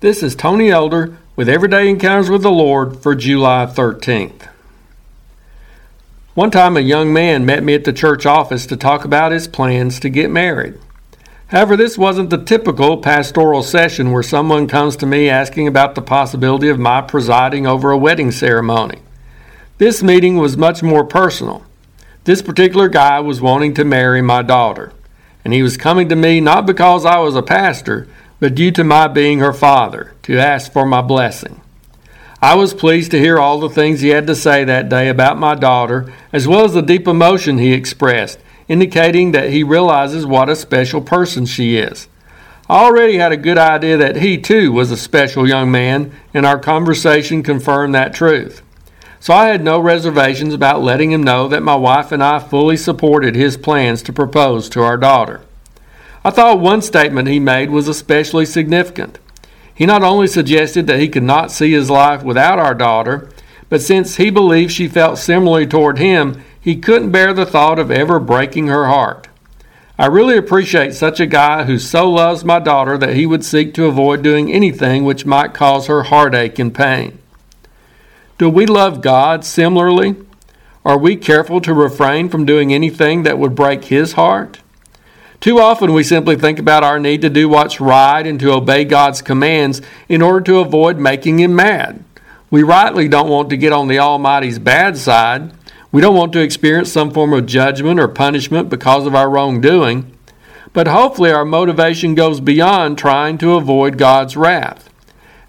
This is Tony Elder with Everyday Encounters with the Lord for July 13th. One time, a young man met me at the church office to talk about his plans to get married. However, this wasn't the typical pastoral session where someone comes to me asking about the possibility of my presiding over a wedding ceremony. This meeting was much more personal. This particular guy was wanting to marry my daughter, and he was coming to me not because I was a pastor, but due to my being her father, to ask for my blessing. I was pleased to hear all the things he had to say that day about my daughter, as well as the deep emotion he expressed, indicating that he realizes what a special person she is. I already had a good idea that he too was a special young man, and our conversation confirmed that truth. So I had no reservations about letting him know that my wife and I fully supported his plans to propose to our daughter. I thought one statement he made was especially significant. He not only suggested that he could not see his life without our daughter, but since he believed she felt similarly toward him, he couldn't bear the thought of ever breaking her heart. I really appreciate such a guy who so loves my daughter that he would seek to avoid doing anything which might cause her heartache and pain. Do we love God similarly? Are we careful to refrain from doing anything that would break his heart? Too often we simply think about our need to do what's right and to obey God's commands in order to avoid making Him mad. We rightly don't want to get on the Almighty's bad side. We don't want to experience some form of judgment or punishment because of our wrongdoing. But hopefully our motivation goes beyond trying to avoid God's wrath.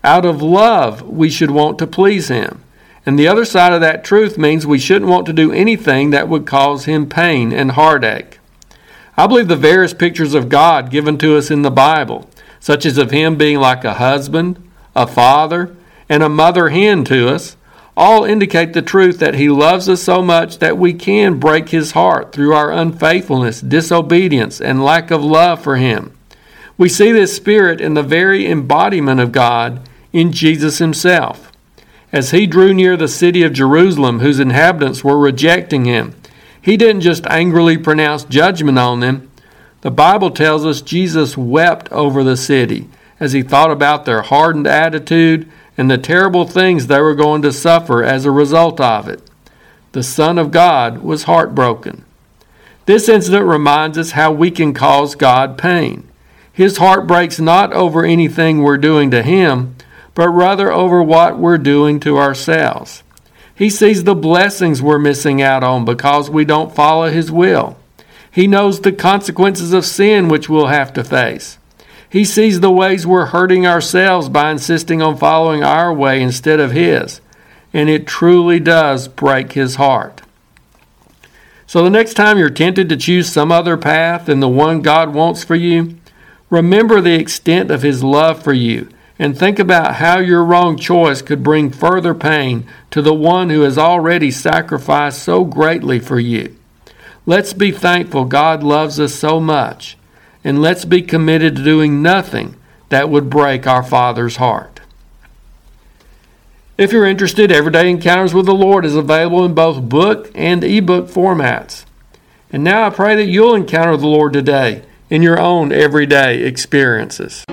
Out of love, we should want to please Him. And the other side of that truth means we shouldn't want to do anything that would cause Him pain and heartache. I believe the various pictures of God given to us in the Bible, such as of Him being like a husband, a father, and a mother hen to us, all indicate the truth that He loves us so much that we can break His heart through our unfaithfulness, disobedience, and lack of love for Him. We see this spirit in the very embodiment of God in Jesus Himself. As He drew near the city of Jerusalem, whose inhabitants were rejecting Him, he didn't just angrily pronounce judgment on them. The Bible tells us Jesus wept over the city as he thought about their hardened attitude and the terrible things they were going to suffer as a result of it. The Son of God was heartbroken. This incident reminds us how we can cause God pain. His heart breaks not over anything we're doing to Him, but rather over what we're doing to ourselves. He sees the blessings we're missing out on because we don't follow His will. He knows the consequences of sin which we'll have to face. He sees the ways we're hurting ourselves by insisting on following our way instead of His. And it truly does break His heart. So the next time you're tempted to choose some other path than the one God wants for you, remember the extent of His love for you and think about how your wrong choice could bring further pain to the one who has already sacrificed so greatly for you. Let's be thankful God loves us so much, and let's be committed to doing nothing that would break our Father's heart. If you're interested, Everyday Encounters with the Lord is available in both book and ebook formats. And now I pray that you'll encounter the Lord today in your own everyday experiences.